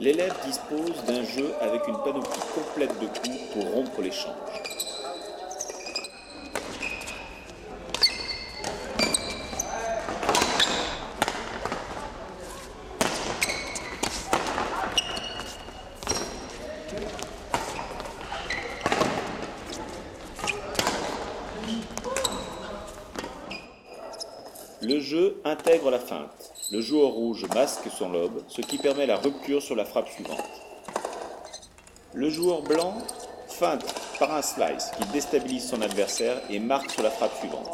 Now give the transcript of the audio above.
L'élève dispose d'un jeu avec une panoplie complète de coups pour rompre l'échange. Le jeu intègre la feinte. Le joueur rouge masque son lobe, ce qui permet la rupture sur la frappe suivante. Le joueur blanc feinte par un slice qui déstabilise son adversaire et marque sur la frappe suivante.